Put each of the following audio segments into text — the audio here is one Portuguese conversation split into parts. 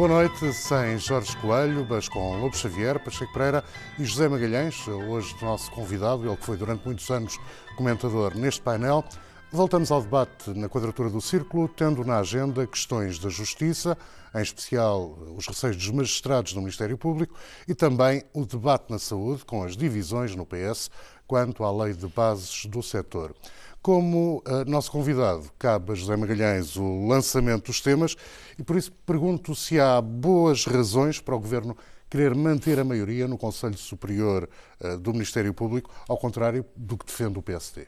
Boa noite, sem Jorge Coelho, mas com Lobo Xavier, Pacheco Pereira e José Magalhães, hoje nosso convidado, ele que foi durante muitos anos comentador neste painel. Voltamos ao debate na quadratura do círculo, tendo na agenda questões da justiça, em especial os receios dos magistrados do Ministério Público e também o debate na saúde, com as divisões no PS quanto à lei de bases do setor. Como eh, nosso convidado, cabe a José Magalhães o lançamento dos temas e por isso pergunto se há boas razões para o Governo querer manter a maioria no Conselho Superior eh, do Ministério Público, ao contrário do que defende o PSD.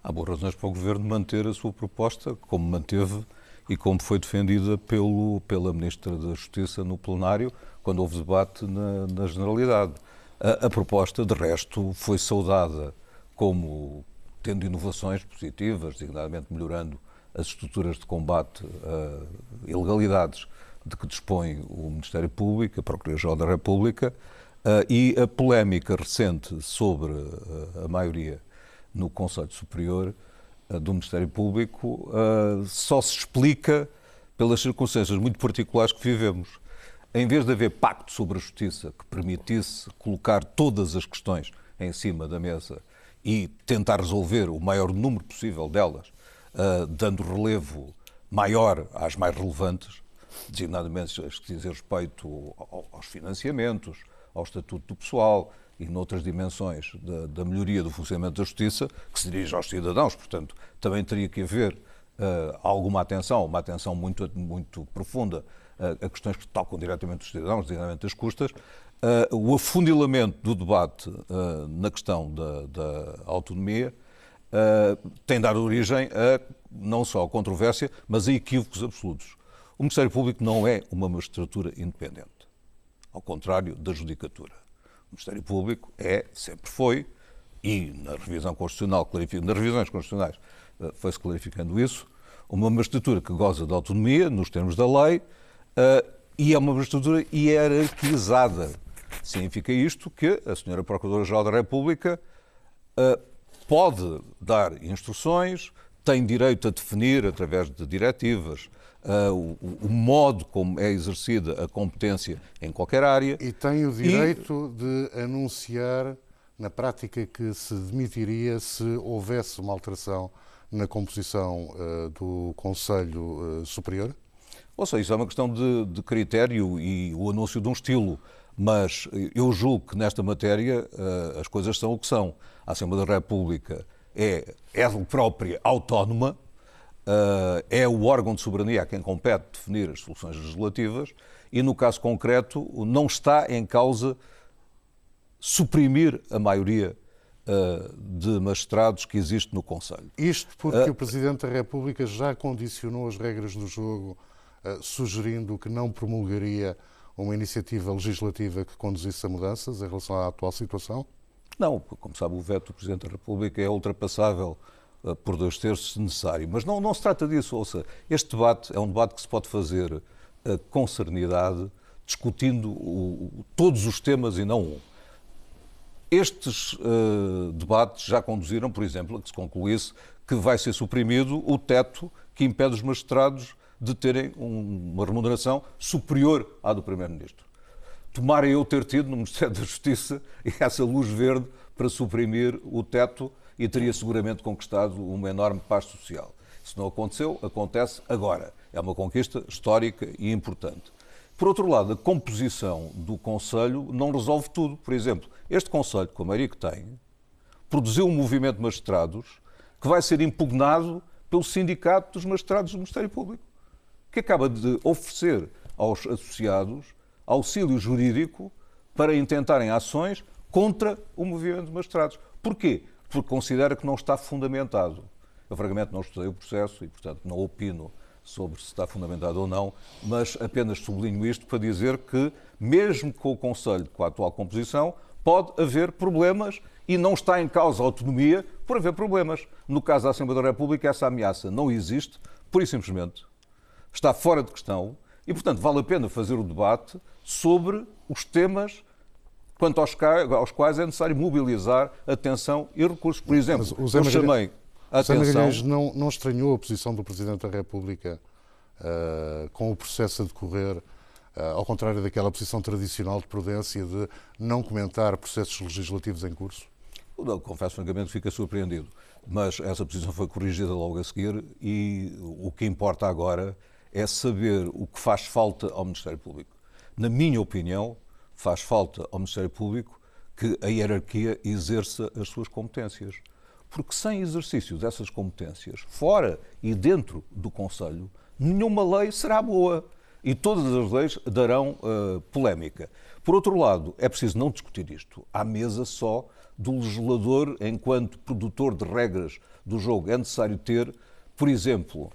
Há boas razões para o Governo manter a sua proposta, como manteve e como foi defendida pelo, pela Ministra da Justiça no plenário, quando houve debate na, na Generalidade. A, a proposta, de resto, foi saudada como tendo inovações positivas, designadamente melhorando as estruturas de combate a ilegalidades de que dispõe o Ministério Público, a Procuradoria-Geral da República, eh, e a polémica recente sobre eh, a maioria no Conselho Superior eh, do Ministério Público eh, só se explica pelas circunstâncias muito particulares que vivemos. Em vez de haver pacto sobre a justiça que permitisse colocar todas as questões em cima da mesa e tentar resolver o maior número possível delas, eh, dando relevo maior às mais relevantes, designadamente as que dizem respeito ao- aos financiamentos, ao estatuto do pessoal e noutras dimensões da, da melhoria do funcionamento da justiça, que se dirige aos cidadãos. Portanto, também teria que haver eh, alguma atenção, uma atenção muito, muito profunda eh, a questões que tocam diretamente os cidadãos, diretamente as custas. Eh, o afundilamento do debate eh, na questão da, da autonomia eh, tem dado origem a não só a controvérsia, mas a equívocos absolutos. O Ministério Público não é uma magistratura independente, ao contrário da judicatura. O Ministério Público é, sempre foi, e na revisão constitucional, nas revisões constitucionais foi-se clarificando isso, uma magistratura que goza de autonomia, nos termos da lei, e é uma magistratura hierarquizada. Significa isto que a Sra. Procuradora-Geral da República Uh, pode dar instruções, tem direito a definir, através de diretivas, uh, o, o modo como é exercida a competência em qualquer área. E tem o direito de anunciar na prática que se demitiria se houvesse uma alteração na composição eh, do Conselho eh, Superior? Ou seja, isso é uma questão de, de critério e o anúncio de um estilo. Mas eu julgo que nesta matéria eh, as coisas são o que são. A Assembleia da República é, é própria autónoma, eh, é o órgão de soberania a quem compete definir as soluções legislativas e, no caso concreto, não está em causa suprimir a maioria eh, de magistrados que existe no Conselho. Isto porque o Presidente da República já condicionou as regras do jogo, eh, sugerindo que não promulgaria uma iniciativa legislativa que conduzisse a mudanças em relação à atual situação? Não, como sabe, o veto do Presidente da República é ultrapassável eh, por dois terços se necessário. Mas não, não se trata disso. Ouça, este debate é um debate que se pode fazer eh, com serenidade, discutindo o- todos os temas e não um. Estes eh, debates já conduziram, por exemplo, a que se concluísse que vai ser suprimido o teto que impede os magistrados de terem um- uma remuneração superior à do Primeiro-Ministro. Tomara eu ter tido no Ministério da Justiça essa luz verde para suprimir o teto e teria seguramente conquistado uma enorme paz social. Isso não aconteceu, acontece agora. É uma conquista histórica e importante. Por outro lado, a composição do Conselho não resolve tudo. Por exemplo, este Conselho, com a maioria que tem, produziu um movimento de magistrados que vai ser impugnado pelo Sindicato dos Magistrados do Ministério Público, que acaba de oferecer aos associados auxílio jurídico para intentarem ações contra o movimento de magistrados. Porquê? Porque considera que não está fundamentado. Eu, francamente, não estudei o processo e, portanto, não opino sobre se está fundamentado ou não, mas apenas sublinho isto para dizer que, mesmo com o Conselho com a atual composição, pode haver problemas e não está em causa a autonomia por haver problemas. No caso da Assembleia da República, essa ameaça não existe, pura e simplesmente está fora de questão e, portanto, vale a pena fazer o debate sobre os temas quanto aos, aos quais é necessário mobilizar atenção e recursos. Por exemplo, eu chamei a atenção... Não, não estranhou a posição do Presidente da República uh, com o processo a decorrer, uh, ao contrário daquela posição tradicional de prudência de não comentar processos legislativos em curso? Não, confesso francamente fica surpreendido. Mas essa posição foi corrigida logo a seguir e o que importa agora é saber o que faz falta ao Ministério Público. Na minha opinião, faz falta ao Ministério Público que a hierarquia exerça as suas competências. Porque sem exercício dessas competências, fora e dentro do Conselho, nenhuma lei será boa e todas as leis darão uh, polémica. Por outro lado, é preciso não discutir isto à mesa só do legislador enquanto produtor de regras do jogo. É necessário ter, por exemplo,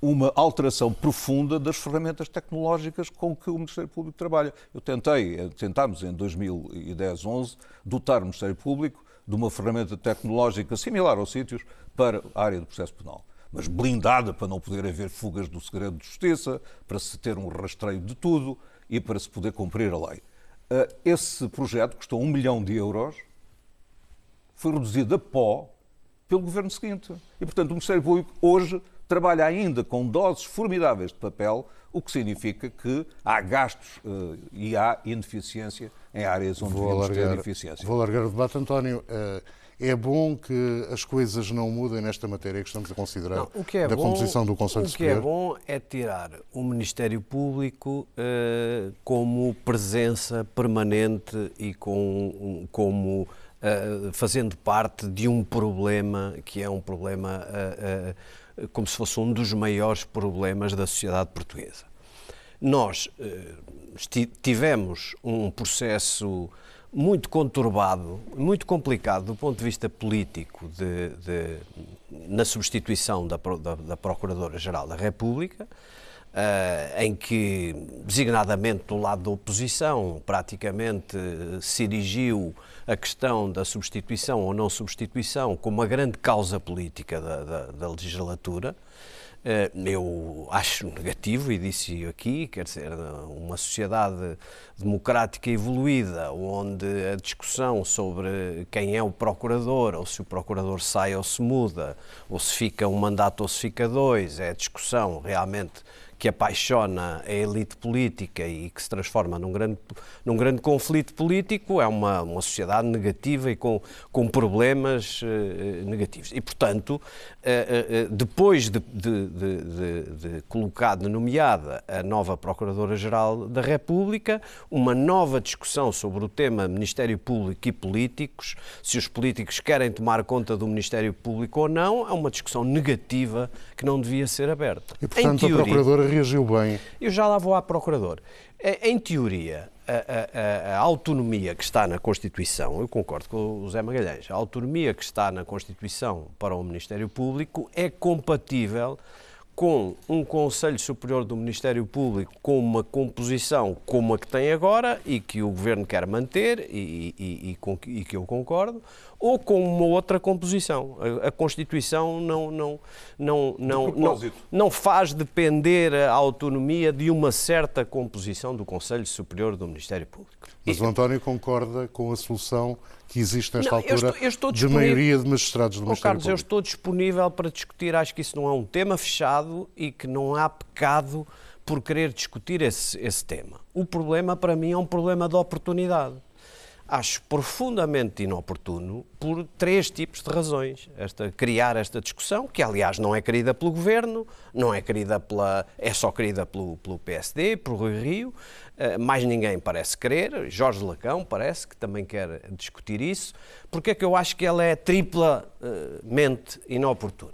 uma alteração profunda das ferramentas tecnológicas com que o Ministério Público trabalha. Eu tentei, eh, tentámos em 2010-11 dotar o Ministério Público de uma ferramenta tecnológica similar aos sítios para a área do processo penal, mas blindada para não poder haver fugas do segredo de justiça, para se ter um rastreio de tudo e para se poder cumprir a lei. Eh, esse projeto custou um milhão de euros, foi reduzido a pó pelo governo seguinte. E, portanto, o Ministério Público hoje trabalha ainda com doses formidáveis de papel, o que significa que há gastos uh, e há ineficiência em áreas onde vou devíamos ter eficiência. Vou largar o debate, António. Uh, é bom que as coisas não mudem nesta matéria que estamos a considerar não, é da bom, composição do Conselho Superior? O que é bom é tirar o Ministério Público uh, como presença permanente e com, como uh, fazendo parte de um problema que é um problema uh, como se fosse um dos maiores problemas da sociedade portuguesa. Nós eh, tivemos um processo muito conturbado, muito complicado do ponto de vista político de, de, na substituição da, da, da Procuradora-Geral da República, Uh, em que, designadamente do lado da oposição, praticamente se erigiu a questão da substituição ou não substituição como uma grande causa política da, da, da legislatura. Uh, eu acho negativo, e disse aqui, quer dizer, uma sociedade democrática evoluída, onde a discussão sobre quem é o procurador, ou se o procurador sai ou se muda, ou se fica um mandato ou se fica dois, é a discussão realmente que apaixona a elite política e que se transforma num grande, num grande conflito político, é uma, uma sociedade negativa e com, com problemas uh, negativos. E, portanto, uh, uh, depois de, de, de, de colocada, nomeada a nova Procuradora-Geral da República, uma nova discussão sobre o tema Ministério Público e políticos, se os políticos querem tomar conta do Ministério Público ou não, é uma discussão negativa que não devia ser aberta. E, portanto, teoria, a Procuradora reagiu bem. Eu já lá vou à Procurador. É, em teoria, a, a, a, autonomia que está na Constituição, eu concordo com o José Magalhães, a autonomia que está na Constituição para o Ministério Público é compatível com um Conselho Superior do Ministério Público com uma composição como a que tem agora e que o Governo quer manter e, e, e, e que eu concordo, ou com uma outra composição. A, a Constituição não, não, não, não, não, não faz depender a autonomia de uma certa composição do Conselho Superior do Ministério Público. Mas o António concorda com a solução que existe nesta não, altura eu estou, eu estou de maioria de magistrados do oh, Ministério Carlos, Público. eu estou disponível para discutir, acho que isso não é um tema fechado e que não há pecado por querer discutir esse, esse tema. O problema, para mim, é um problema de oportunidade acho profundamente inoportuno por três tipos de razões. Esta, criar esta discussão, que aliás não é querida pelo Governo, não é querida pela. é só querida pelo, pelo PSD, por Rui Rio, uh, mais ninguém parece querer, Jorge Lacão parece que também quer discutir isso. Porque é que eu acho que ela é triplamente inoportuna?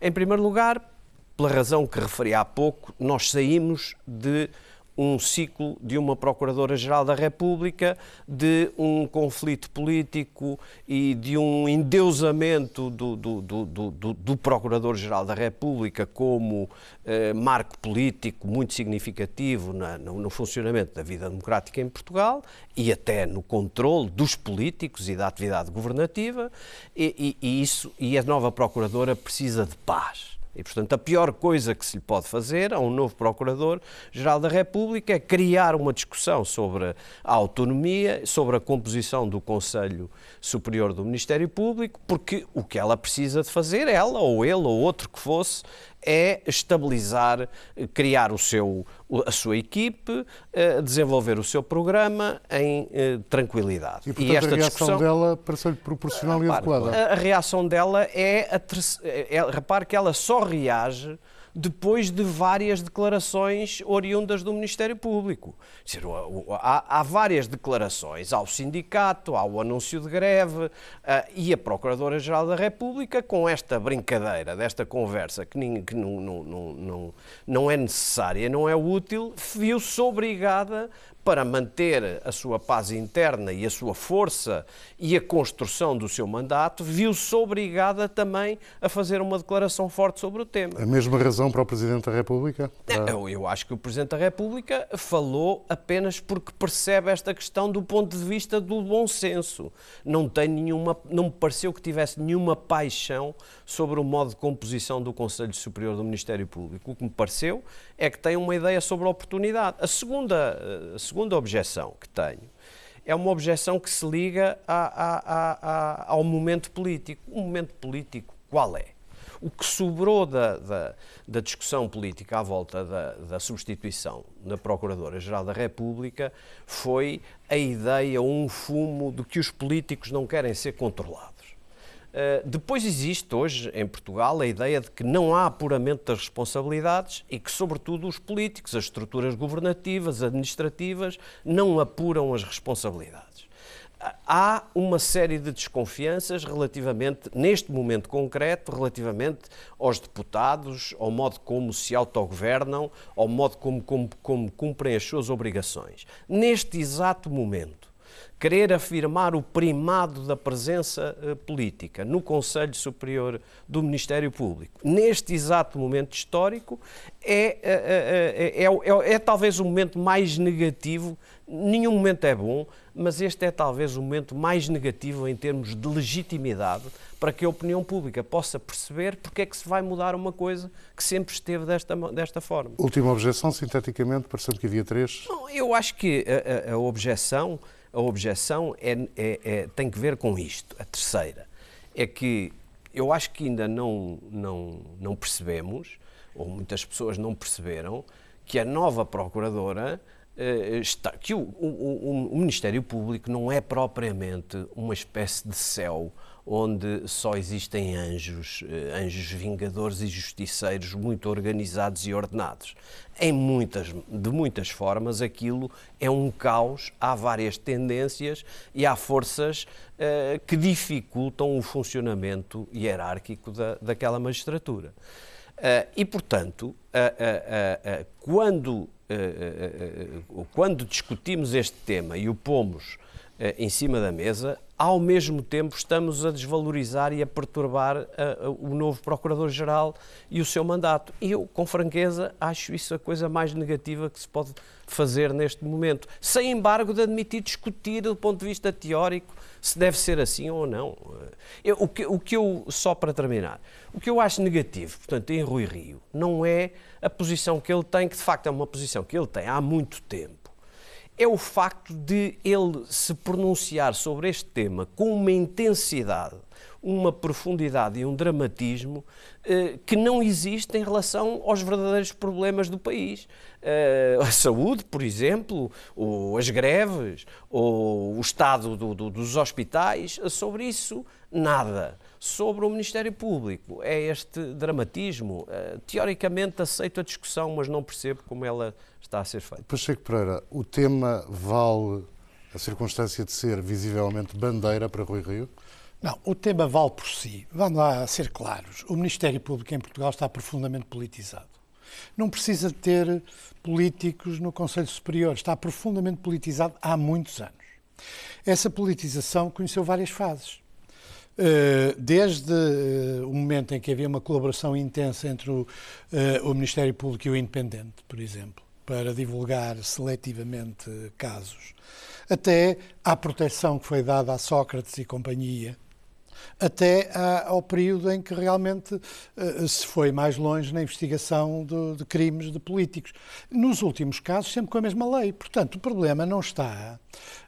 Em primeiro lugar, pela razão que referi há pouco, nós saímos de um ciclo de uma Procuradora-Geral da República, de um conflito político e de um endeusamento do, do, do, do, do Procurador-Geral da República como eh, marco político muito significativo na, no, no, funcionamento da vida democrática em Portugal e até no controle dos políticos e da atividade governativa, e, e, e isso, e a nova Procuradora precisa de paz E, portanto, a pior coisa que se lhe pode fazer a um novo Procurador-Geral da República é criar uma discussão sobre a autonomia, sobre a composição do Conselho Superior do Ministério Público, porque o que ela precisa de fazer, ela ou ele ou outro que fosse, é estabilizar, criar o seu, a sua equipe, eh, desenvolver o seu programa em eh, tranquilidade. E, portanto, e esta a reação discussão, dela parece-lhe proporcional e adequada. A, a, reação dela é, a, é, é, repare que ela só reage depois de várias declarações oriundas do Ministério Público. Há, várias declarações ao sindicato, ao anúncio de greve e a Procuradora-Geral da República, com esta brincadeira, desta conversa que, não, não, não, não é necessária, não é útil, viu-se obrigada para manter a sua paz interna e a sua força e a construção do seu mandato, viu-se obrigada também a fazer uma declaração forte sobre o tema. A mesma razão para o Presidente da República? Eu, eu acho que o Presidente da República falou apenas porque percebe esta questão do ponto de vista do bom senso. Não tem nenhuma, não me pareceu que tivesse nenhuma paixão sobre o modo de composição do Conselho Superior do Ministério Público. O que me pareceu é que tem uma ideia sobre a oportunidade. A segunda, a segunda objeção que tenho é uma objeção que se liga a, a, ao momento político. O momento político qual é? O que sobrou da, da, da discussão política à volta da, da substituição da Procuradora-Geral da República foi a ideia, um fumo de que os políticos não querem ser controlados. Eh, depois existe hoje em Portugal a ideia de que não há apuramento das responsabilidades e que, sobretudo, os políticos, as estruturas governativas, administrativas, não apuram as responsabilidades. Há uma série de desconfianças relativamente, neste momento concreto, relativamente aos deputados, ao modo como se autogovernam, ao modo como, como, como cumprem as suas obrigações. Neste exato momento, querer afirmar o primado da presença uh, política no Conselho Superior do Ministério Público, neste exato momento histórico, é, é, é, é, talvez o momento mais negativo. Nenhum momento é bom, mas este é talvez o momento mais negativo em termos de legitimidade para que a opinião pública possa perceber porque é que se vai mudar uma coisa que sempre esteve desta, desta forma. Última objeção, sinteticamente, parecendo que havia três. Não, eu acho que a, a, a objeção a objeção é, é, é, tem que ver com isto. A terceira é que eu acho que ainda não, não, não percebemos, ou muitas pessoas não perceberam, que a nova Procuradora eh, está, que o, o, o, Ministério Público não é propriamente uma espécie de céu onde só existem anjos, eh, anjos vingadores e justiceiros muito organizados e ordenados. Em muitas, de muitas formas, aquilo é um caos, há várias tendências e há forças uh, que dificultam o funcionamento hierárquico da, daquela magistratura. Uh, e, portanto, uh, quando, quando discutimos este tema e o pomos em cima da mesa, ao mesmo tempo estamos a desvalorizar e a perturbar uh, o novo Procurador-Geral e o seu mandato. E eu, com franqueza, acho isso a coisa mais negativa que se pode fazer neste momento, sem embargo de admitir discutir do ponto de vista teórico se deve ser assim ou não. Eu, o, que, o que eu, só para terminar, o que eu acho negativo, portanto, em Rui Rio, não é a posição que ele tem, que de facto é uma posição que ele tem há muito tempo é o facto de ele se pronunciar sobre este tema com uma intensidade, uma profundidade e um dramatismo eh, que não existe em relação aos verdadeiros problemas do país. Eh, a saúde, por exemplo, ou as greves, ou o estado do, do, dos hospitais, sobre isso, nada. Sobre o Ministério Público, é este dramatismo. Eh, teoricamente aceito a discussão, mas não percebo como ela está a ser feita. Pacheco Pereira, o tema vale a circunstância de ser visivelmente bandeira para Rui Rio? Não, o tema vale por si. Vamos lá ser claros. O Ministério Público em Portugal está profundamente politizado. Não precisa ter políticos no Conselho Superior. Está profundamente politizado há muitos anos. Essa politização conheceu várias fases. Eh, desde eh, o momento em que havia uma colaboração intensa entre o, eh, o Ministério Público e o Independente, por exemplo, para divulgar seletivamente casos, até à proteção que foi dada a Sócrates e companhia até ao período em que realmente uh, se foi mais longe na investigação de, de, crimes de políticos. Nos últimos casos, sempre com a mesma lei. Portanto, o problema não está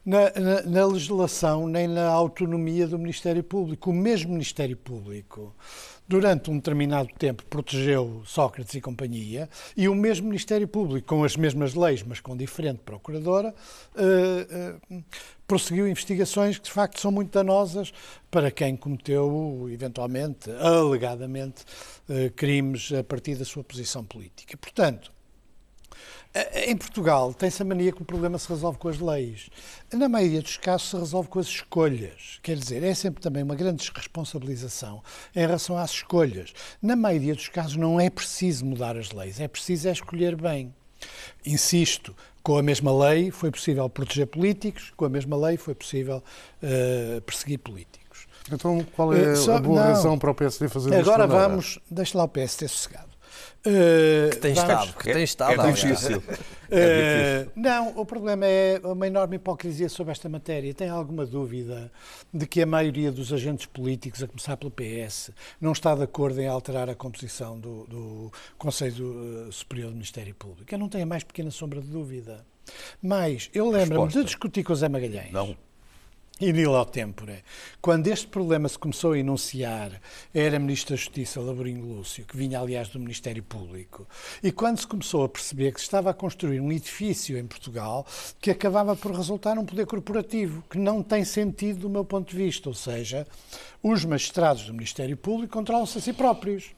na, na, na legislação nem na autonomia do Ministério Público. O mesmo Ministério Público durante um determinado tempo protegeu Sócrates e companhia, e o mesmo Ministério Público, com as mesmas leis, mas com diferente procuradora, uh, uh, prosseguiu investigações que de facto são muito danosas para quem cometeu, eventualmente, alegadamente, uh, crimes a partir da sua posição política. Portanto, em Portugal tem-se a mania que o problema se resolve com as leis. Na maioria dos casos se resolve com as escolhas. Quer dizer, é sempre também uma grande responsabilização em relação às escolhas. Na maioria dos casos não é preciso mudar as leis, é preciso é escolher bem. Insisto, com a mesma lei foi possível proteger políticos, com a mesma lei foi possível uh, perseguir políticos. Então, qual é uh, só, a boa não, razão para o PSD fazer isso? Agora vamos, deixa lá o PSD sossegado. Uh, que tem estado, que tem estado. É difícil. É difícil. Uh, não, o problema é uma enorme hipocrisia sobre esta matéria. Tem alguma dúvida de que a maioria dos agentes políticos, a começar pelo PS, não está de acordo em alterar a composição do, do Conselho Superior do Ministério Público? Eu não tenho a mais pequena sombra de dúvida. Mas eu lembro-me de discutir com o Zé Magalhães. Não e nilo tempore. Quando este problema se começou a enunciar, era Ministro da Justiça, Laborinho Lúcio, que vinha, aliás, do Ministério Público, e quando se começou a perceber que se estava a construir um edifício em Portugal que acabava por resultar num poder corporativo, que não tem sentido do meu ponto de vista, ou seja, os magistrados do Ministério Público controlam-se a si próprios.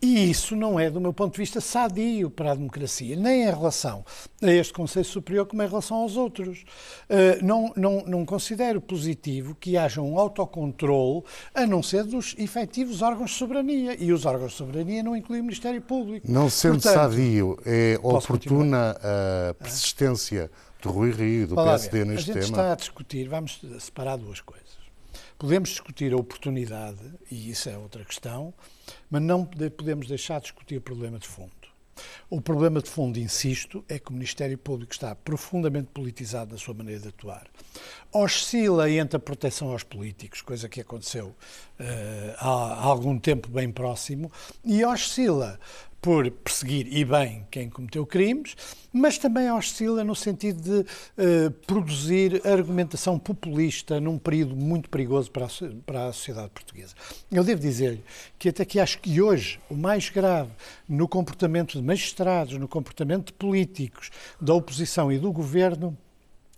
E isso não é, do meu ponto de vista, sadio para a democracia, nem em relação a este Conselho Superior, como em relação aos outros. Uh, não, não, não considero positivo que haja um autocontrole, a não ser dos efetivos órgãos de soberania. E os órgãos de soberania não incluem o Ministério Público. Não sendo Portanto, sadio, é oportuna continuar? a persistência do Rui Rio e do PSD neste tema? A gente tema? está a discutir, vamos separar duas coisas. Podemos discutir a oportunidade, e isso é outra questão, mas não podemos deixar de discutir o problema de fundo. O problema de fundo, insisto, é que o Ministério Público está profundamente politizado na sua maneira de atuar. Oscila entre a proteção aos políticos, coisa que aconteceu uh, há, há algum tempo bem próximo, e oscila por perseguir e bem quem cometeu crimes, mas também oscila no sentido de uh, produzir argumentação populista num período muito perigoso para a, para a sociedade portuguesa. Eu devo dizer-lhe que até que acho que hoje o mais grave no comportamento de magistrados, no comportamento de políticos, da oposição e do governo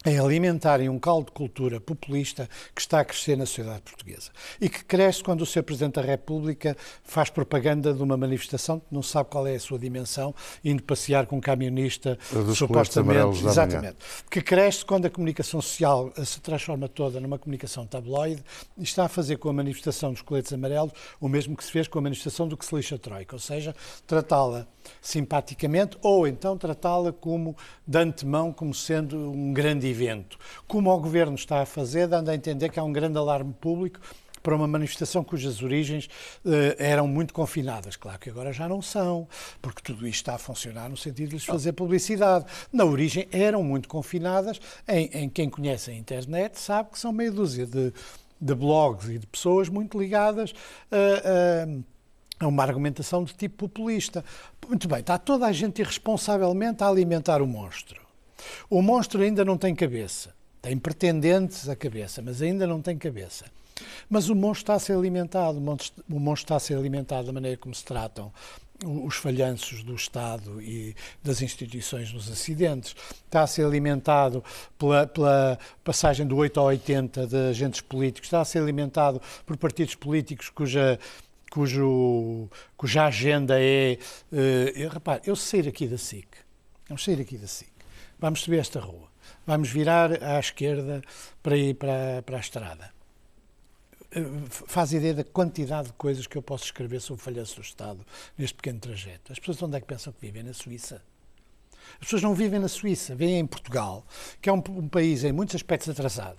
em alimentarem um caldo de cultura populista que está a crescer na sociedade portuguesa e que cresce quando o Sr. Presidente da República faz propaganda de uma manifestação que não sabe qual é a sua dimensão, indo passear com um camionista supostamente. Exatamente. Que cresce quando a comunicação social se transforma toda numa comunicação tabloide e está a fazer com a manifestação dos coletes amarelos o mesmo que se fez com a manifestação do que se lixa Troika, ou seja, tratá-la simpaticamente ou então tratá-la como de antemão como sendo um grande evento. Como o Governo está a fazer, dando a entender que há um grande alarme público para uma manifestação cujas origens eh, eram muito confinadas. Claro que agora já não são, porque tudo isto está a funcionar no sentido de lhes fazer publicidade. Na origem eram muito confinadas, em, em quem conhece a internet sabe que são meia dúzia de, de blogs e de pessoas muito ligadas a. a uma argumentação de tipo populista. Muito bem, está toda a gente irresponsavelmente a alimentar o monstro. O monstro ainda não tem cabeça. Tem pretendentes a cabeça, mas ainda não tem cabeça. Mas o monstro está a ser alimentado, o monstro, está a ser alimentado da maneira como se tratam os falhanços do Estado e das instituições nos acidentes, está a ser alimentado pela, pela, passagem do 8 ao 80 de agentes políticos, está a ser alimentado por partidos políticos cuja, cujo, cuja agenda é. Uh, repare, eu sair aqui da SIC, vamos sair aqui da SIC vamos subir esta rua, vamos virar à esquerda para ir para, para a estrada. Eh, faz ideia da quantidade de coisas que eu posso escrever sobre o falhanço do Estado neste pequeno trajeto. As pessoas onde é que pensam que vivem? Na Suíça. As pessoas não vivem na Suíça, vivem em Portugal, que é um, um, país em muitos aspectos atrasado,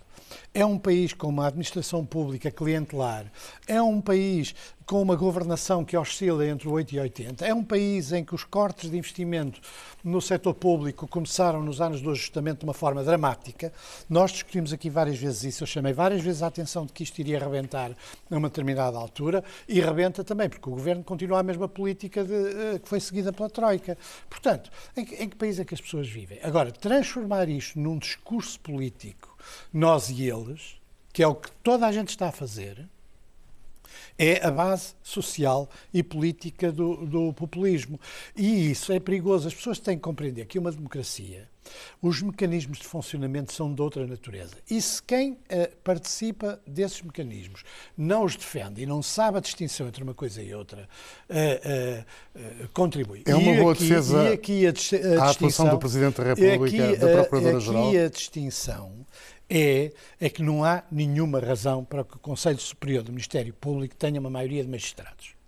é um país com uma administração pública clientelar, é um país com uma governação que oscila entre 8 e 80, é um país em que os cortes de investimento no setor público começaram nos anos do ajustamento de uma forma dramática. Nós discutimos aqui várias vezes isso, eu chamei várias vezes a atenção de que isto iria rebentar a uma determinada altura e rebenta também, porque o governo continua a mesma política de, uh, que foi seguida pela Troika. Portanto, em que, em que país é que as pessoas vivem? Agora, transformar isto num discurso político, nós e eles, que é o que toda a gente está a fazer, é a base social e política do, do, populismo. E isso é perigoso. As pessoas têm que compreender que uma democracia, os mecanismos de funcionamento são de outra natureza. E se quem uh, participa desses mecanismos não os defende e não sabe a distinção entre uma coisa e outra, uh, uh, contribui. É uma e boa aqui, defesa e aqui a, a, a atuação do Presidente da República, aqui, da Procuradora-Geral. Aqui a distinção é, é que não há nenhuma razão para que o Conselho Superior do Ministério Público tenha uma maioria de magistrados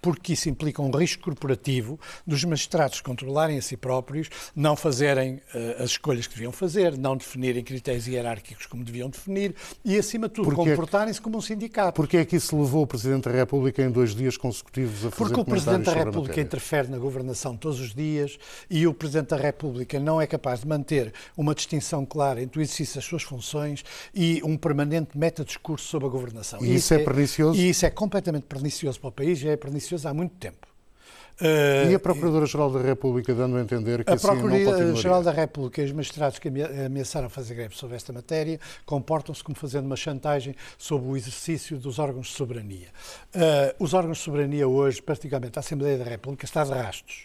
porque isso implica um risco corporativo dos magistrados controlarem a si próprios, não fazerem uh, as escolhas que deviam fazer, não definirem critérios hierárquicos como deviam definir e, acima de tudo, Porque comportarem-se como um sindicato. Porquê é que isso levou o Presidente da República em dois dias consecutivos a fazer Porque o Presidente da República interfere na governação todos os dias e o Presidente da República não é capaz de manter uma distinção clara entre o exercício das suas funções e um permanente meta-discurso sobre a governação. E isso é pernicioso? E isso é completamente pernicioso para o país e é pernicioso há muito tempo. E a Procuradora-Geral da República dando a entender que A assim não continuaria? da República e os magistrados que amea- ameaçaram fazer greve sobre esta matéria comportam-se como fazendo uma chantagem sobre o exercício dos órgãos de soberania. Uh, os órgãos de soberania hoje, particularmente a Assembleia da República, está de rastos.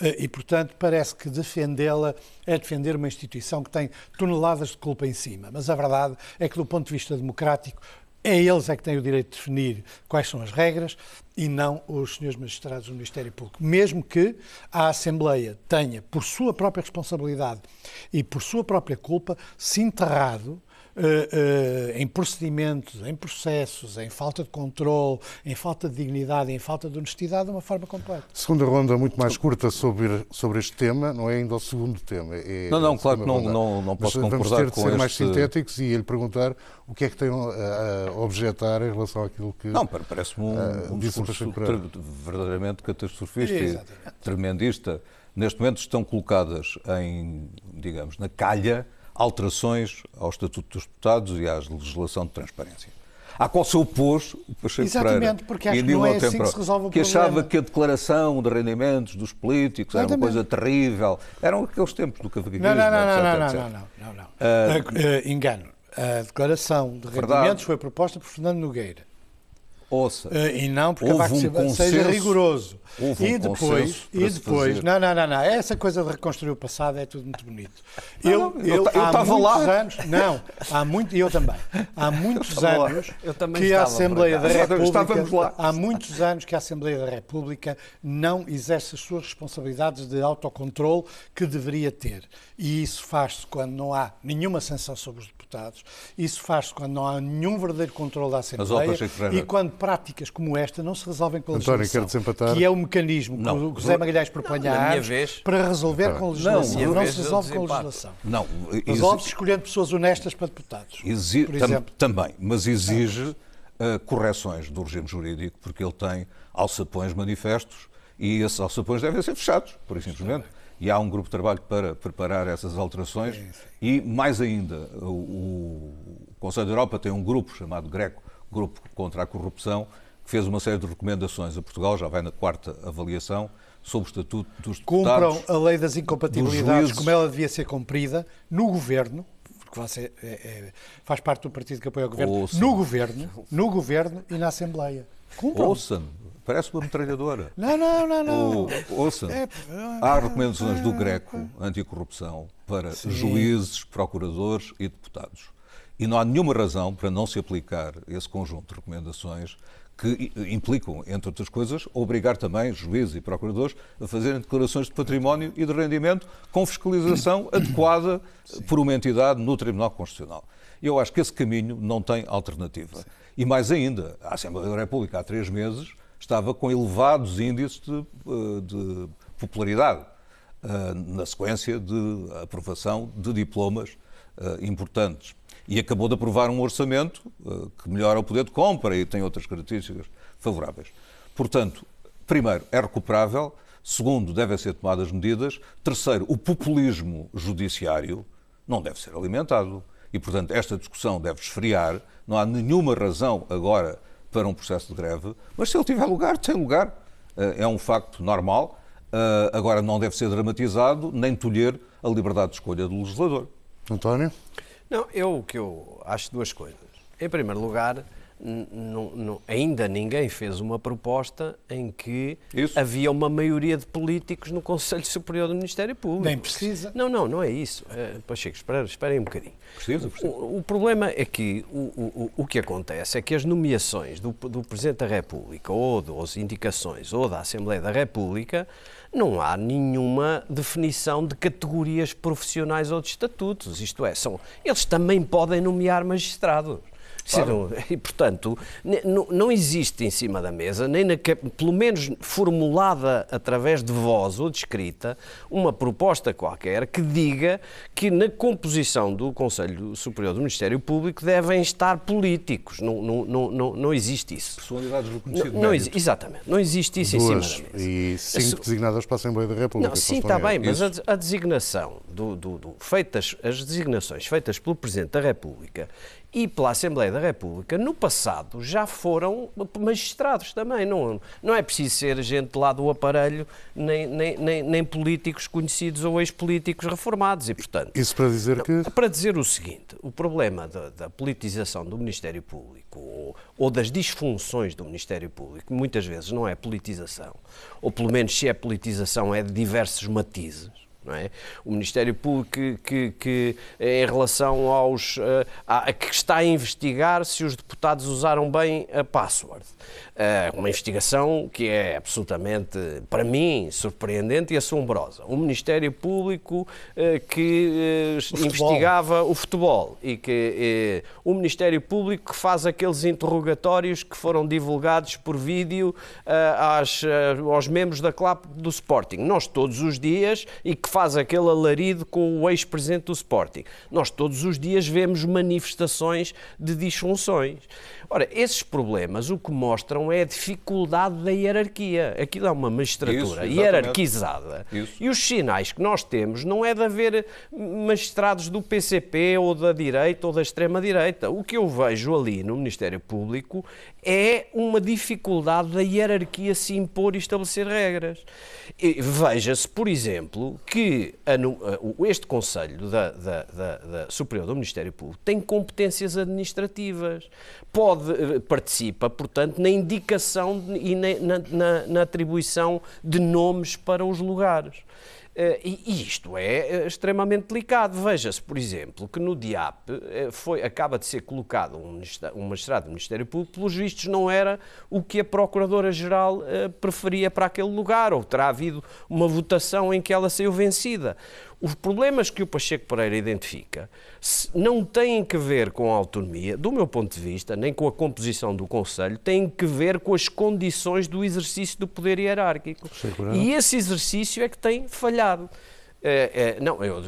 Uh, E, portanto, parece que defendê-la é defender uma instituição que tem toneladas de culpa em cima. Mas a verdade é que, do ponto de vista democrático, é eles é que têm o direito de definir quais são as regras e não os senhores magistrados do Ministério Público. Mesmo que a Assembleia tenha, por sua própria responsabilidade e por sua própria culpa, se enterrado em procedimentos, em processos, em falta de controle, em falta de dignidade, em falta de honestidade, de uma forma completa. Segunda ronda muito mais curta sobre, sobre este tema, não é ainda o segundo tema. É Não, não, a claro que não- não- não Mas posso vamos concordar ter de ser mais este- sintéticos e ele perguntar o que é que tem a, a objetar em relação àquilo que... Não, parece-me um, um discurso verdadeiramente catastrofista e Exatamente. tremendista. Neste momento estão colocadas em, digamos, na calha alterações ao Estatuto dos Deputados e à legislação de transparência. À qual se opôs o Pacheco Exatamente, Pereira. porque acho que não é assim que se resolve o Que achava problema. que a declaração de rendimentos dos políticos era uma Exatamente. coisa terrível. Eram aqueles tempos do cavaquismo, Não, não, não, etc, não, não, etc. não, não, não, não. Ah, ah, engano. A declaração de Verdade. rendimentos foi proposta por Fernando Nogueira. Ouça, Ah, e não porque Houve a Vaca um seja consenso- rigoroso. houve um e depois, e depois, não, não, não, não, essa coisa de reconstruir o passado é tudo muito bonito. Não, eu, não, eu eu, estava muitos lá. anos, não, há muito, e eu também, há muitos anos Eu também que a Assembleia da República, lá. há muitos anos que a Assembleia da República não exerce as suas responsabilidades de autocontrole que deveria ter. E isso faz-se quando não há nenhuma sanção sobre os deputados, isso faz-se quando não há nenhum verdadeiro controle da Assembleia e quando práticas como esta não se resolvem com a António, legislação, que é o mecanismo que Não. o José Magalhães há minha anos vez- para resolver com a legislação. Não, vez se eu resolve com legislação. não, Resolve-se escolhendo pessoas honestas para deputados. Exi- por tam- exemplo. também, mas exige uh, correções do regime jurídico, porque ele tem alçapões manifestos e esses alçapões devem ser fechados, por e simplesmente. E há um grupo de trabalho para preparar essas alterações e, mais ainda, o, o Conselho da Europa tem um grupo chamado GRECO, Grupo contra a Corrupção, que fez uma série de recomendações a Portugal, já vai na quarta avaliação, sobre o Estatuto dos Deputados. Cumpram a lei das incompatibilidades como ela devia ser cumprida no governo, porque você é- é- faz parte do partido que apoia o governo, no governo, no governo e na Assembleia. Cumpram. Ouça-me, parece uma metralhadora. Não, não, não, não. O, ouça, É, há recomendações do Greco anticorrupção para juízes, procuradores e deputados. E não há nenhuma razão para não se aplicar esse conjunto de recomendações que implicam, entre outras coisas, obrigar também juízes e procuradores a fazerem declarações de património e de rendimento com fiscalização adequada por uma entidade no Tribunal Constitucional. Eu acho que esse caminho não tem alternativa. E mais ainda, a Assembleia da República há três meses estava com elevados índices de, eh, de popularidade eh, na sequência de aprovação de diplomas eh, importantes. E acabou de aprovar um orçamento uh, que melhora o poder de compra e tem outras características favoráveis. Portanto, primeiro, é recuperável. Segundo, devem ser tomadas medidas. Terceiro, o populismo judiciário não deve ser alimentado. E, portanto, esta discussão deve esfriar. Não há nenhuma razão agora para um processo de greve, mas se ele tiver lugar, tem lugar. Uh, é um facto normal. Uh, agora, não deve ser dramatizado nem tolher a liberdade de escolha do legislador. António? Não, eu que eu acho duas coisas. Em primeiro lugar, ainda ninguém fez uma proposta em que isso. havia uma maioria de políticos no Conselho Superior do Ministério Público. Nem precisa. Não, não, não é isso. Uh, Pacheco, espera, esperem um bocadinho. Precisa, precisa. O, o, problema é que o, o, o que acontece é que as nomeações do, do Presidente da República ou das indicações ou da Assembleia da República não há nenhuma definição de categorias profissionais ou de estatutos. Isto é, são, eles também podem nomear magistrados. Claro. E, portanto, não existe em cima da mesa, nem na, pelo menos formulada através de voz ou de escrita, uma proposta qualquer que diga que na composição do Conselho Superior do Ministério Público devem estar políticos. Não, não, não, não, existe isso. Personalidades reconhecidas. Não, não exatamente. Não existe isso Duas, em cima da mesa. E cinco designadas para a Assembleia da República. Não, sim, está bem, mas a, a, designação, do, do, do, feitas, as designações feitas pelo Presidente da República e pela Assembleia da República, no passado já foram magistrados também. Não, não é preciso ser gente lá do aparelho, nem, nem, nem, nem políticos conhecidos ou ex-políticos reformados. E, portanto, Isso para dizer que. Para dizer o seguinte: o problema da, da politização do Ministério Público ou, ou das disfunções do Ministério Público, muitas vezes não é politização, ou pelo menos se é politização, é de diversos matizes é? O Ministério Público que, que, que, em relação aos uh, a, que está a investigar se os deputados usaram bem a password. Uh, uma investigação que é absolutamente, para mim, surpreendente e assombrosa. Um Ministério Público uh, que o investigava o futebol e que o Ministério Público que faz aqueles interrogatórios que foram divulgados por vídeo às, aos membros da CLAP do Sporting. Nós todos os dias e que faz aquele alarido com o ex-presidente do Sporting. Nós todos os dias vemos manifestações de disfunções. Ora, esses problemas o que mostram é a dificuldade da hierarquia. Aquilo é uma magistratura Isso, hierarquizada. Isso. E os sinais que nós temos não é de haver magistrados do PCP ou da direita ou da extrema-direita. O que eu vejo ali no Ministério Público é uma dificuldade da hierarquia se impor e estabelecer regras. Veja-se, por exemplo, que este Conselho da, da, da, da Superior do Ministério Público tem competências administrativas, pode, eh, participa, portanto, na indicação e na, na, na atribuição de nomes para os lugares. Uh, e, isto é uh, extremamente delicado. Veja-se, por exemplo, que no DIAP uh, foi, acaba de ser colocado um, um magistrado do Ministério Público, pelos vistos não era o que a Procuradora-Geral preferia para aquele lugar, ou terá havido uma votação em que ela saiu vencida. Os problemas que o Pacheco Pereira identifica não têm que ver com a autonomia, do meu ponto de vista, nem com a composição do Conselho, têm que ver com as condições do exercício do poder hierárquico. E esse exercício é que tem falhado. É, é, não, eu,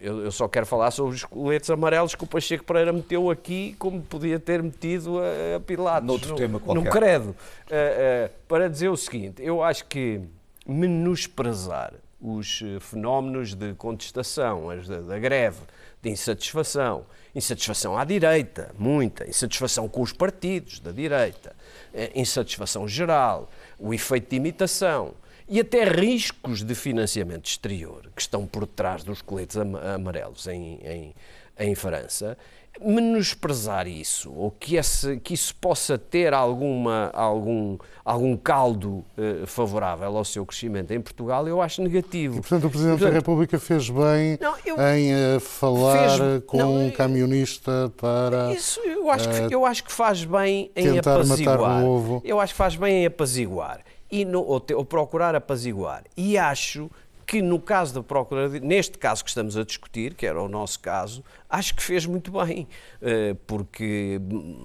eu, eu, só quero falar sobre os coletes amarelos que o Pacheco Pereira meteu aqui, como podia ter metido a, a Pilatos. Noutro no, tema qualquer. No credo. É, é, para dizer o seguinte, eu acho que menosprezar os eh, fenómenos de contestação, da greve, de insatisfação, insatisfação à direita, muita, insatisfação com os partidos da direita, eh, insatisfação geral, o efeito de imitação. E até riscos de financiamento exterior que estão por trás dos coletes amarelos em, em, em França, menosprezar isso, ou que, esse, que isso possa ter alguma, algum, algum caldo eh, favorável ao seu crescimento em Portugal, eu acho negativo. E, portanto, o Presidente portanto, da República fez bem não, eu, em uh, falar fez, com não, um camionista para. Isso, eu acho, uh, que, eu acho que faz bem em apaziguar. Eu acho que faz bem em apaziguar. E no, ou, te, ou procurar apaziguar. E acho que no caso da Procuradoria, neste caso que estamos a discutir, que era o nosso caso, acho que fez muito bem, eh, porque,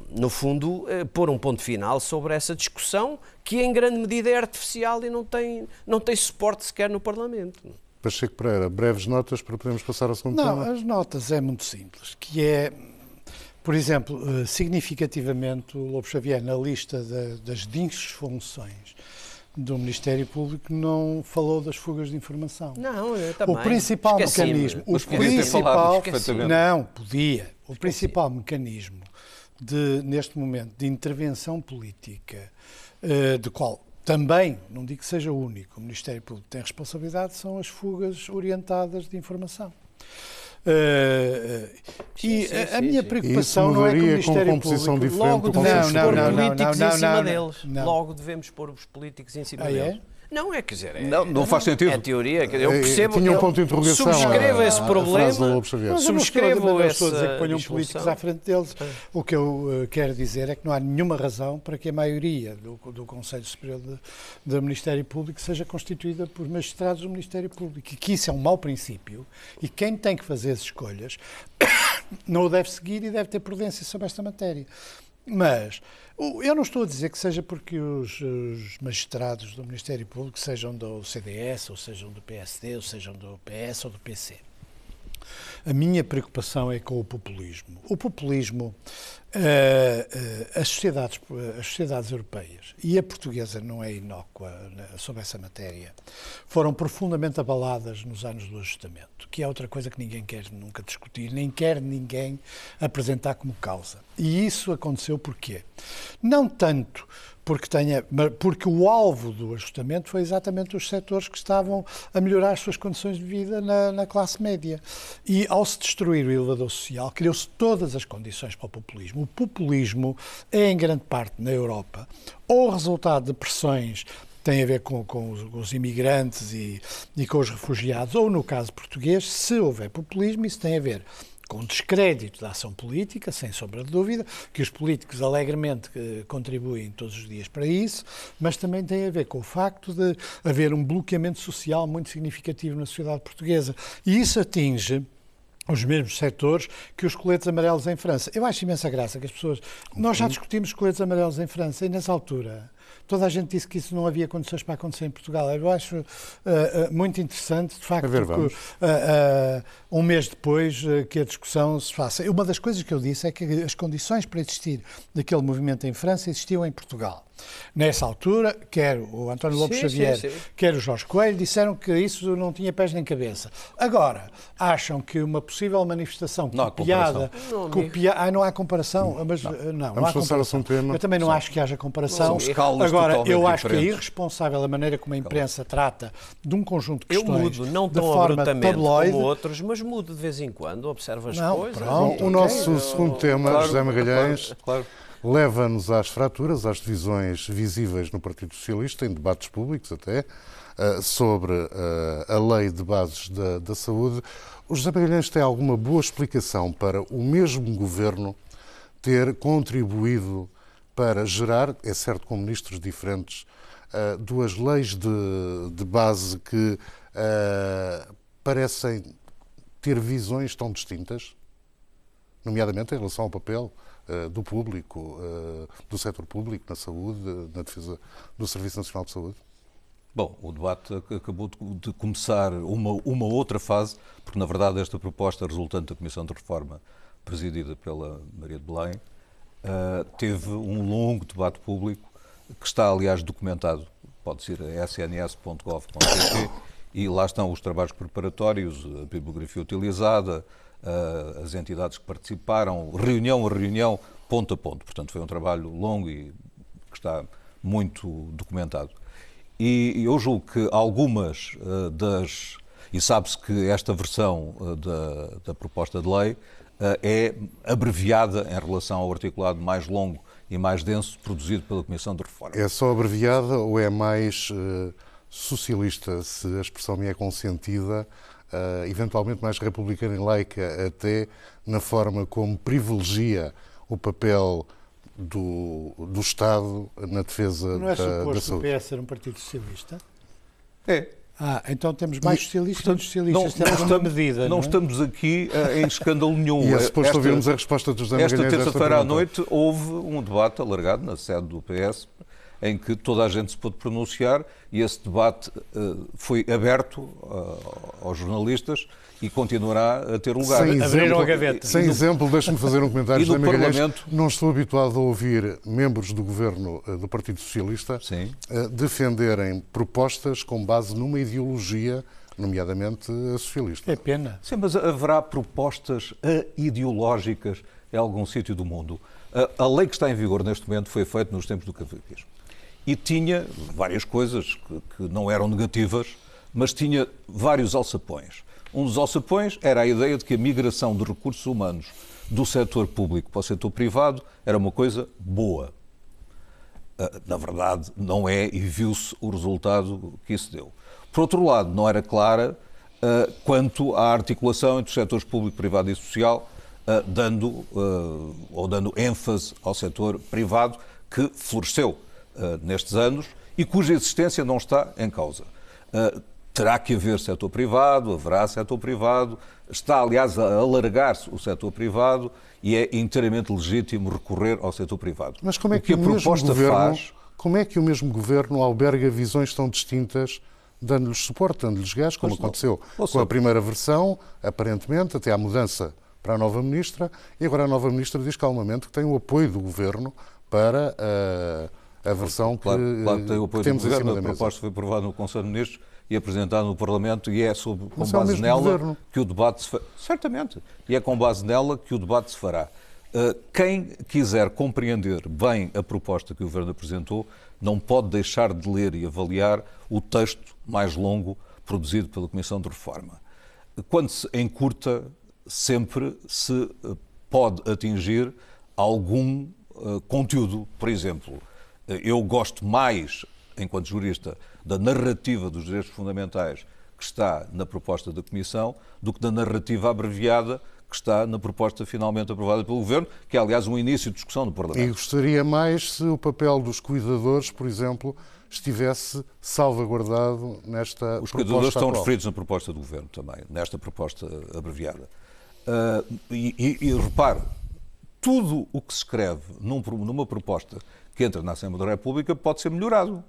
no fundo, eh, pôr um ponto final sobre essa discussão que em grande medida é artificial e não tem, não tem suporte sequer no Parlamento. Pacheco Pereira, breves notas para podermos passar ao segundo não, tema? Não, as notas é muito simples, que é Por exemplo, eh, significativamente, o Lobo Xavier, na lista das disfunções do Ministério Público, não falou das fugas de informação. Não, eu também. O principal mecanismo, o principal, não, podia. O Esqueci. principal mecanismo de, neste momento, de intervenção política, uh, de qual também, não digo que seja o único, o Ministério Público tem responsabilidade, são as fugas orientadas de informação. Uh, e sim, a, a minha preocupação não é que o Ministério Público logo devemos não, pôr não, políticos não, em cima deles. Logo devemos pôr os políticos em cima ah, deles. É? Não, é, quer dizer, é, não, não faz sentido. É teoria. Eu percebo. Tinha um ponto de interrogação. Subscrevo esse problema. Subscrevo não estou a dizer que ponham políticos à frente deles. O que eu uh, quero dizer é que não há nenhuma razão para que a maioria do, do Conselho Superior de, do Ministério Público seja constituída por magistrados do Ministério Público. E que isso é um mau princípio. E quem tem que fazer as escolhas não o deve seguir e deve ter prudência sobre esta matéria. Mas eu não estou a dizer que seja porque os, os, magistrados do Ministério Público sejam do CDS, ou sejam do PSD, ou sejam do PS ou do PC. A minha preocupação é com o populismo. O populismo, uh, uh, as, sociedades, as sociedades europeias, e a portuguesa não é inócua sobre essa matéria, foram profundamente abaladas nos anos do ajustamento, que é outra coisa que ninguém quer nunca discutir, nem quer ninguém apresentar como causa. E isso aconteceu porquê? Não tanto porque, tenha, porque o alvo do ajustamento foi exatamente os setores que estavam a melhorar as suas condições de vida na, na classe média. E ao se destruir o elevador social, criou-se todas as condições para o populismo. O populismo é, em grande parte, na Europa, ou resultado de pressões tem a ver com, com os, os, imigrantes e, e, com os refugiados, ou no caso português, se houver populismo, isso tem a ver com descrédito da ação política, sem sombra de dúvida, que os políticos alegremente eh, contribuem todos os dias para isso, mas também tem a ver com o facto de haver um bloqueamento social muito significativo na sociedade portuguesa. E isso atinge os mesmos setores que os coletes amarelos em França. Eu acho imensa graça que as pessoas. Nós já discutimos coletes amarelos em França e nessa altura toda a gente disse que isso não havia condições para acontecer em Portugal. Eu acho uh, uh, muito interessante, de facto, ver, que, uh, um mês depois que a discussão se faça. Uma das coisas que eu disse é que as condições para existir daquele movimento em França existiam em Portugal. Nessa altura, quer o António Lopes sim, Xavier, sim, sim. quer o Jorge Coelho, disseram que isso não tinha pés nem cabeça. Agora, acham que uma possível manifestação não copiada... Não, copia... ah, não há comparação, mas não, não, não há comparação. Tema. Eu também não acho que haja comparação. Agora, eu acho diferentes. que é irresponsável a maneira como a imprensa trata de um conjunto de questões eu mudo, não tão de forma tabloide. como outros, mas mudo de vez em quando, observo as não, coisas. Pronto, o nosso segundo tema, claro, José Magalhães... Claro, claro leva-nos às fraturas, às divisões visíveis no Partido Socialista, em debates públicos até, eh, sobre eh, a lei de bases da, da saúde. O José Magalhães tem alguma boa explicação para o mesmo governo ter contribuído para gerar, é certo com ministros diferentes, eh, duas leis de, de base que parecem ter visões tão distintas, nomeadamente em relação ao papel eh, do público, eh, do setor público, na saúde, na defesa do Serviço Nacional de Saúde? Bom, o debate acabou de começar uma, uma outra fase, porque na verdade esta proposta resultante da Comissão de Reforma, presidida pela Maria de Belém, uh, teve um longo debate público que está, aliás, documentado. Pode ser a sns.gov.pt e lá estão os trabalhos preparatórios, a bibliografia utilizada, uh, as entidades que participaram, reunião a reunião, ponto a ponto. Portanto, foi um trabalho longo e que está muito documentado. E eu julgo que algumas uh, das. E sabe-se que esta versão uh, da, da, proposta de lei é abreviada em relação ao articulado mais longo e mais denso produzido pela Comissão de Reforma. É só abreviada ou é mais socialista, se a expressão me é consentida, uh, eventualmente mais republicana e laica, até na forma como privilegia o papel do, do Estado na defesa Não é da, da saúde. o PS ser um partido socialista? É. Ah, então temos mais socialistas e socialistas. Não, não, estamos, medida, não, não é? estamos aqui uh, em escândalo nenhum. E é suposto ouvirmos a resposta dos Esta terça-feira à noite houve um debate alargado na sede do PS em que toda a gente se pôde pronunciar e esse debate uh, foi aberto uh, aos jornalistas e continuará a ter lugar. Sem exemplo, gaveta. Sem no, exemplo, deixe-me fazer um comentário. E no Parlamento... Não estou habituado a ouvir membros do governo uh, do Partido Socialista defenderem propostas com base numa ideologia nomeadamente a socialista. É pena. Sim, mas haverá propostas ideológicas em algum sítio do mundo. A, a, lei que está em vigor neste momento foi feita nos tempos do cavaquismo. E tinha várias coisas que, que não eram negativas, mas tinha vários alçapões. Um dos alçapões era a ideia de que a migração de recursos humanos do setor público para o setor privado era uma coisa boa. Ah, na verdade, não é e viu-se o resultado que isso deu. Por outro lado, não era clara uh, quanto à articulação entre os setores público, privado e social, uh, dando uh, ou dando ênfase ao setor privado que floresceu nestes anos e cuja existência não está em causa. terá que haver setor privado, haverá setor privado, está, aliás, a alargar-se o setor privado e é inteiramente legítimo recorrer ao setor privado. Mas como é que, o, que a proposta governo, faz... Como é que o mesmo governo alberga visões tão distintas dando-lhes suporte, dando-lhes gás, como pois aconteceu não. com a primeira versão, aparentemente, até à mudança para a nova ministra, e agora a nova ministra diz calmamente que tem o apoio do governo para eh, a versão claro, que, claro que tem o apoio que temos do governo. A proposta foi aprovada no Conselho de Ministros e apresentada no Parlamento e é sob, com Mas base é nela governo. que o debate se fará. Certamente. E é com base nela que o debate se fará. Uh, quem quiser compreender bem a proposta que o Governo apresentou não pode deixar de ler e avaliar o texto mais longo produzido pela Comissão de Reforma. Quando se encurta, sempre se eh, pode atingir algum conteúdo. Por exemplo, eh, eu gosto mais, enquanto jurista, da narrativa dos direitos fundamentais que está na proposta da Comissão do que da narrativa abreviada que está na proposta finalmente aprovada pelo Governo, que é, aliás, um início de discussão no Parlamento. E gostaria mais se o papel dos cuidadores, por exemplo, estivesse salvaguardado nesta Os cuidadores estão referidos na proposta do Governo também, nesta proposta abreviada. Uh, e, e, e repare, tudo o que se escreve num, numa proposta que entra na Assembleia da República pode ser melhorado.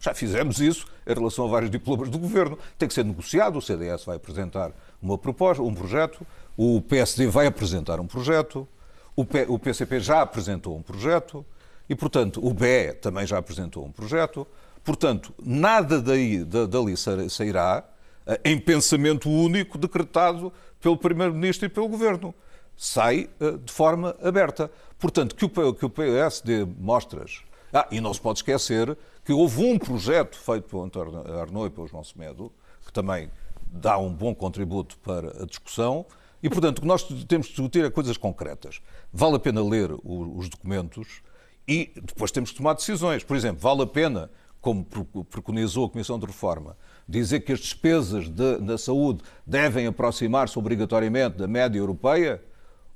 Já fizemos isso em relação a vários diplomas do Governo. Tem que ser negociado, o CDS vai apresentar uma proposta, um projeto, o PSD vai apresentar um projeto, o, P, o PCP já apresentou um projeto e, portanto, o BE também já apresentou um projeto. Portanto, nada daí, dali sairá eh, em pensamento único decretado pelo Primeiro-Ministro e pelo Governo. Sai eh, de forma aberta. Portanto, que o, o PSD mostras. Ah, e não se pode esquecer que houve um projeto feito pelo António Arnaud e pelo João Semedo, que também dá um bom contributo para a discussão, e, portanto, o que nós temos de discutir é coisas concretas. Vale a pena ler os documentos e depois temos que tomar decisões. Por exemplo, vale a pena, como preconizou a Comissão de Reforma, dizer que as despesas de, da saúde devem aproximar-se obrigatoriamente da média europeia?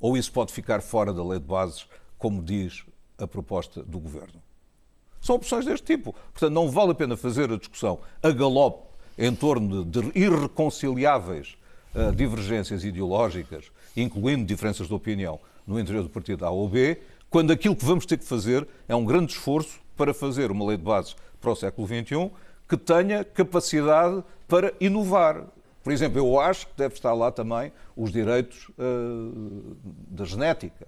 Ou isso pode ficar fora da lei de bases, como diz a proposta do Governo? São opções deste tipo. Portanto, não vale a pena fazer a discussão a galope em torno de irreconciliáveis uh, divergências ideológicas, incluindo diferenças de opinião no interior do partido A ou B, quando aquilo que vamos ter que fazer é um grande esforço para fazer uma lei de bases para o século XXI que tenha capacidade para inovar. Por exemplo, eu acho que deve estar lá também os direitos uh, da genética,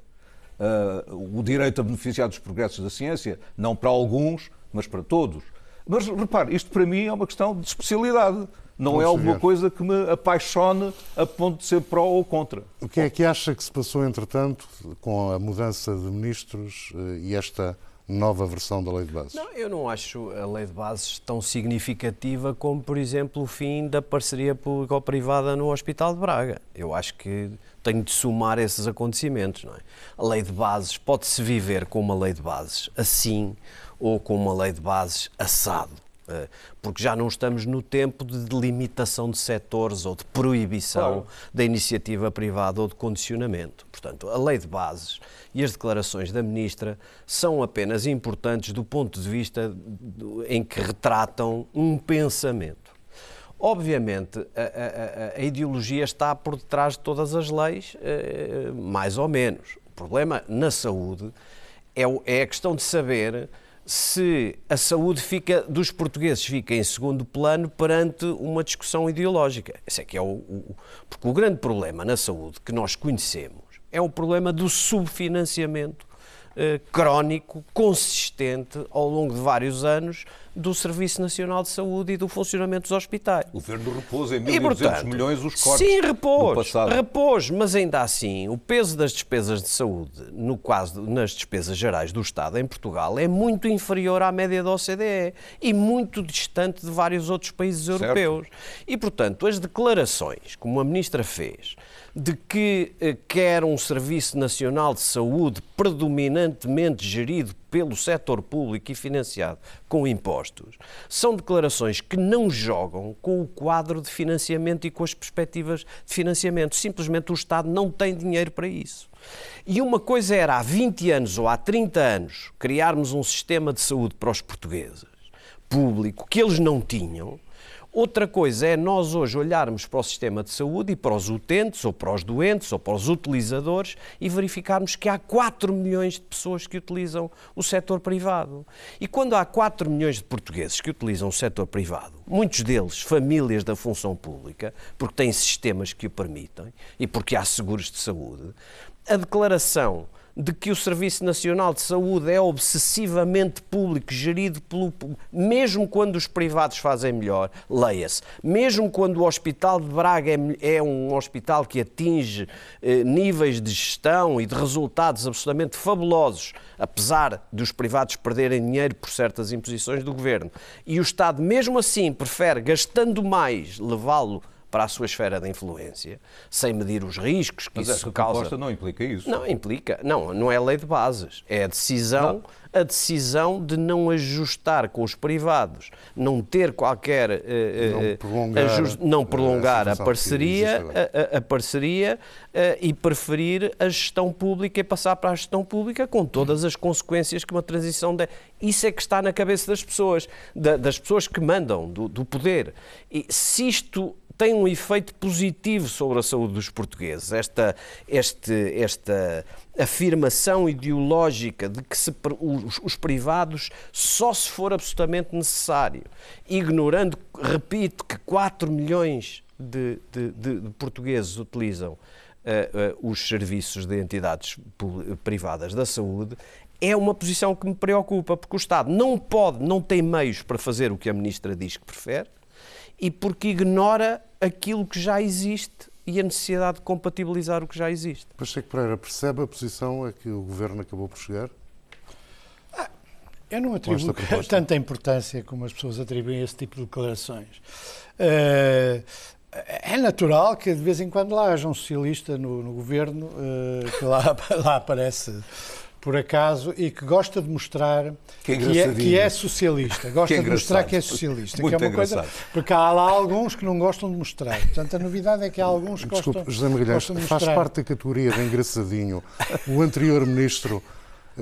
uh, o direito a beneficiar dos progressos da ciência, não para alguns, mas para todos. Mas repare, isto para mim é uma questão de especialidade. Não é alguma coisa que me apaixone a ponto de ser pró ou contra. O que é que acha que se passou, entretanto, com a mudança de ministros eh, e esta nova versão da Lei de Bases? Não, eu não acho a Lei de Bases tão significativa como, por exemplo, o fim da parceria público-privada no Hospital de Braga. Eu acho que tenho de somar esses acontecimentos. Não é? A Lei de Bases pode-se viver com uma Lei de Bases assim ou com uma Lei de Bases assado. Eh, porque já não estamos no tempo de delimitação de setores ou de proibição claro. da iniciativa privada ou de condicionamento. Portanto, a lei de bases e as declarações da Ministra são apenas importantes do ponto de vista em que retratam um pensamento. Obviamente, a, a, a ideologia está por detrás de todas as leis, eh, mais ou menos. O problema na saúde é, é a questão de saber se a saúde fica, dos portugueses fica em segundo plano perante uma discussão ideológica. Esse é que é o, o, porque o grande problema na saúde que nós conhecemos é o problema do subfinanciamento crónico, consistente, ao longo de vários anos, do Serviço Nacional de Saúde e do funcionamento dos hospitais. O Governo repôs em 1.200 milhões os cortes Sim, repôs, repôs, mas ainda assim o peso das despesas de saúde, no caso nas despesas gerais do Estado em Portugal, é muito inferior à média da OCDE e muito distante de vários outros países certo. europeus. E, portanto, as declarações, como a Ministra fez, de que eh, quer um Serviço Nacional de Saúde predominantemente gerido pelo setor público e financiado com impostos, são declarações que não jogam com o quadro de financiamento e com as perspectivas de financiamento. Simplesmente o Estado não tem dinheiro para isso. E uma coisa era há 20 anos ou há 30 anos criarmos um sistema de saúde para os portugueses, público, que eles não tinham Outra coisa é nós hoje olharmos para o sistema de saúde e para os utentes, ou para os doentes, ou para os utilizadores e verificarmos que há 4 milhões de pessoas que utilizam o setor privado. E quando há 4 milhões de portugueses que utilizam o setor privado, muitos deles famílias da função pública, porque têm sistemas que o permitem e porque há seguros de saúde, a declaração de que o Serviço Nacional de Saúde é obsessivamente público, gerido pelo. mesmo quando os privados fazem melhor, leia-se. Mesmo quando o Hospital de Braga é, é um hospital que atinge eh, níveis de gestão e de resultados absolutamente fabulosos, apesar dos privados perderem dinheiro por certas imposições do governo, e o Estado, mesmo assim, prefere, gastando mais, levá-lo para a sua esfera de influência, sem medir os riscos que Mas isso causa. Mas não implica isso. Não, implica. Não, não é lei de bases. É a decisão, não. A decisão de não ajustar com os privados, não ter qualquer... Uh, não prolongar, ajust, não prolongar a, parceria, a, a, a parceria uh, e preferir a gestão pública e passar para a gestão pública com todas as consequências que uma transição... De... Isso é que está na cabeça das pessoas, da, das pessoas que mandam, do, do poder. E se isto tem um efeito positivo sobre a saúde dos portugueses. Esta, este, esta afirmação ideológica de que se, os, os, privados só se for absolutamente necessário, ignorando, repito, que 4 milhões de, de, de, de portugueses utilizam uh, uh, os serviços de entidades privadas da saúde, é uma posição que me preocupa, porque o Estado não pode, não tem meios para fazer o que a Ministra diz que prefere e porque ignora aquilo que já existe e a necessidade de compatibilizar o que já existe. Pacheco Pereira, percebe a posição a que o Governo acabou por chegar? Ah, eu não atribuo tanta importância como as pessoas atribuem a esse tipo de declarações. Uh, é natural que de vez em quando lá haja um socialista no, no governo uh, que lá, lá aparece por acaso, e que gosta de mostrar que é, que é, que é socialista. Gosta é de mostrar que é socialista. Muito que é uma coisa, porque há lá alguns que não gostam de mostrar. Portanto, a novidade é que há alguns que Desculpe, gostam, José Magalhães, gostam de mostrar. Faz parte da categoria de engraçadinho. O anterior ministro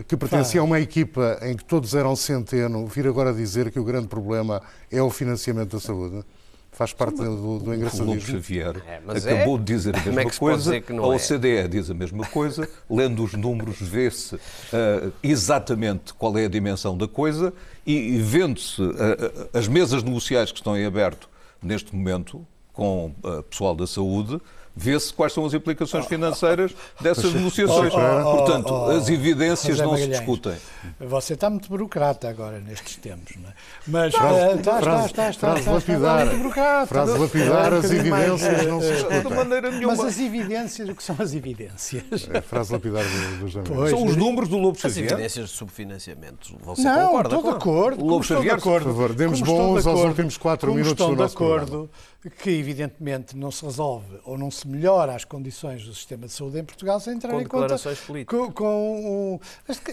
que pertencia a uma equipa em que todos eram centeno, vir agora dizer que o grande problema é o financiamento da saúde? Faz parte do, do engraçadismo. O Lobo Xavier é, acabou é? de dizer a é mesma é coisa, a OCDE é? diz a mesma coisa, lendo os números vê-se uh, exatamente qual é a dimensão da coisa e, e vendo-se uh, as mesas negociais que estão em aberto neste momento com o pessoal da saúde, vê-se quais são as implicações financeiras dessas negociações. Portanto, as evidências não se discutem. Você está muito burocrata agora nestes tempos, não é? Mas frase, está, está, está, está, frase lapidar, frase lapidar, as evidências não se discutem. De maneira nenhuma. Mas as evidências, o que são as evidências? É, frase lapidar dos amigos. São os números do Lobo Xavier. As evidências de subfinanciamento. Você não, concorda estou de acordo. O Lobo Xavier, por favor, demos bons aos últimos quatro minutos do nosso programa que evidentemente não se resolve ou não se melhora as condições do sistema de saúde em Portugal sem entrar com em conta com, com o,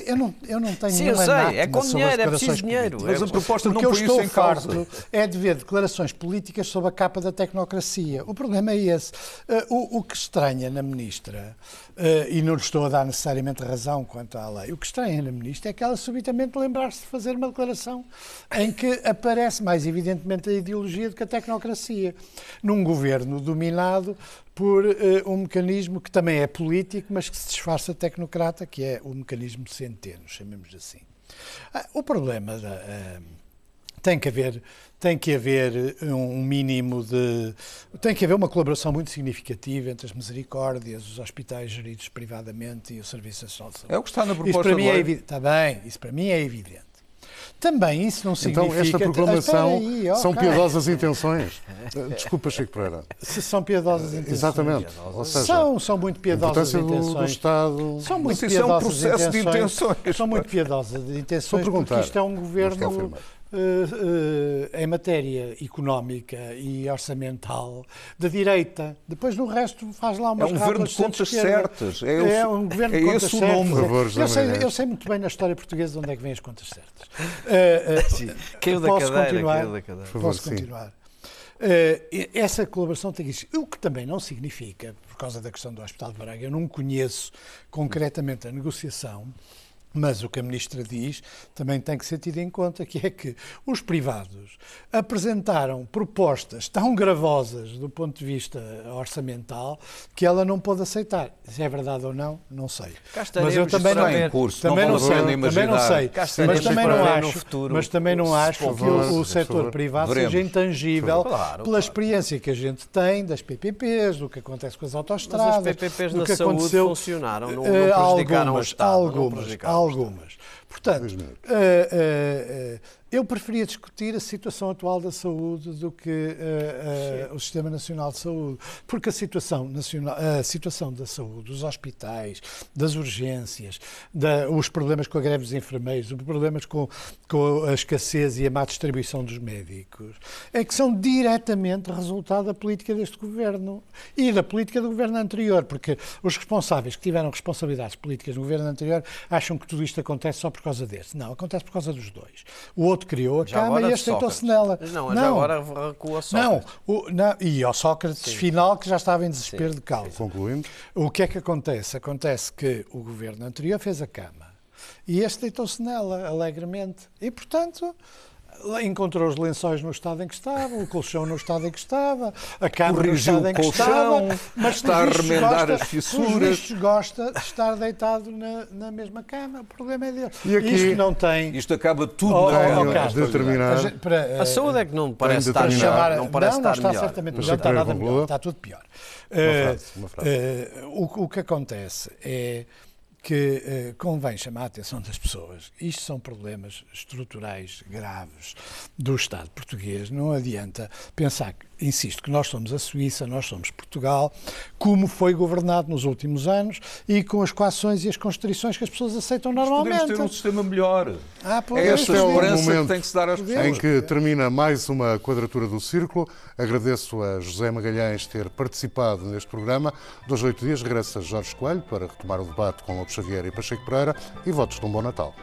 eu não eu não tenho Sim, eu sei, é com dinheiro, é preciso dinheiro. Mas a proposta não põe isso em causa. É de ver declarações políticas sob a capa da tecnocracia. O problema é esse. Uh, o, o, que estranha na ministra, uh, e não lhe estou a dar necessariamente razão quanto à lei, o que estranha na ministra é que ela subitamente lembrar-se de fazer uma declaração em que aparece mais evidentemente a ideologia do que a tecnocracia num governo dominado por uh, um mecanismo que também é político, mas que se disfarça tecnocrata, que é o mecanismo centeno, chamemos assim. Ah, o problema da, uh, tem que haver tem que haver um mínimo de. tem que haver uma colaboração muito significativa entre as misericórdias, os hospitais geridos privadamente e o Serviço Nacional de Saúde. É o que está na proposta isso para mim é evidente. Está bem, isso para mim é evidente. Também isso não significa... Então esta proclamação aí, são piedosas intenções. Desculpa, Chico Pereira. Se são piedosas intenções. Exatamente. Ou seja, são, são muito piedosas intenções. Do, do Estado... São muito piedosas é um processo intenções. de intenções. São muito piedosas de intenções porque isto é um governo Uh, uh, em matéria económica e orçamental da direita. Depois no resto faz lá umas É um governo de contas certas. É, é um governo é de contas esse certas. O nome. Favor, eu, sei, eu sei muito bem na história portuguesa onde é que vêm as contas certas. Uh, caiu da posso cadeira, continuar? caiu da cadeira. Favor, posso continuar? Uh, essa colaboração tem isso. O que também não significa, por causa da questão do Hospital de Braga, eu não conheço concretamente a negociação mas o que a Ministra diz também tem que ser tido em conta, que é que os privados apresentaram propostas tão gravosas do ponto de vista orçamental que ela não pôde aceitar. Se é verdade ou não, não sei. Mas eu também não, em curso, também não, não sei, também não sei. Mas também não acho, futuro, mas também não acho que o, o setor privado Veremos. seja intangível claro, pela claro. experiência que a gente tem das PPPs, do que acontece com as autoestradas, Mas as PPPs do na que saúde aconteceu, funcionaram, não, não eh, prejudicaram algumas, o Estado. não algumas, prejudicaram o Estado. Algumas. Portanto, eu preferia discutir a situação atual da saúde do que o Sistema Nacional de Saúde, porque a situação, nacional, a situação da saúde, dos hospitais, das urgências, da, os problemas com a greve dos enfermeiros, os problemas com, com a escassez e a má distribuição dos médicos, é que são diretamente resultado da política deste governo e da política do governo anterior, porque os responsáveis que tiveram responsabilidades políticas no governo anterior acham que tudo isto acontece só por causa deste. Não, acontece por causa dos dois. O outro criou a Já Cama e este sentou-se nela. Não, já agora recua Sócrates. Não, o, não, e ao Sócrates final que já estava em desespero de causa. Concluindo. O que é que acontece? Acontece que o governo anterior fez a Cama e este deitou-se nela alegremente. E, portanto, encontrou os lençóis no estado em que estavam, o colchão no estado em que estava, a cama no estado em que colchão, estava, mas está a remendar gosta, as fissuras. gosta de estar deitado na, na mesma cama. O problema é dele. E aqui- Isto não tem... Isto acaba tudo Oh, na oh, Tenho oh, de Castro, terminar. a gente- para, A saúde é que não parece estar chamar- Não parece não, não estar está melhor. certamente melhor, está nada conclua. melhor, está tudo pior. Eh, frase, uma frase. eh, o, o que acontece é que eh, convém chamar a atenção das pessoas. Isto são problemas estruturais graves do Estado português. Não adianta pensar, que, insisto, que nós somos a Suíça, nós somos Portugal, como foi governado nos últimos anos e com as coações e as constrições que as pessoas aceitam normalmente. Podemos ter um sistema melhor. Ah, É esta Este é o esperança que momento tem que se dar às Em pessoas. que termina mais uma quadratura do círculo. Agradeço a José Magalhães ter participado neste programa. Dos oito dias regressa Jorge Coelho para retomar o debate com Lopes Xavier e Pacheco Pereira e votos de um bom Natal.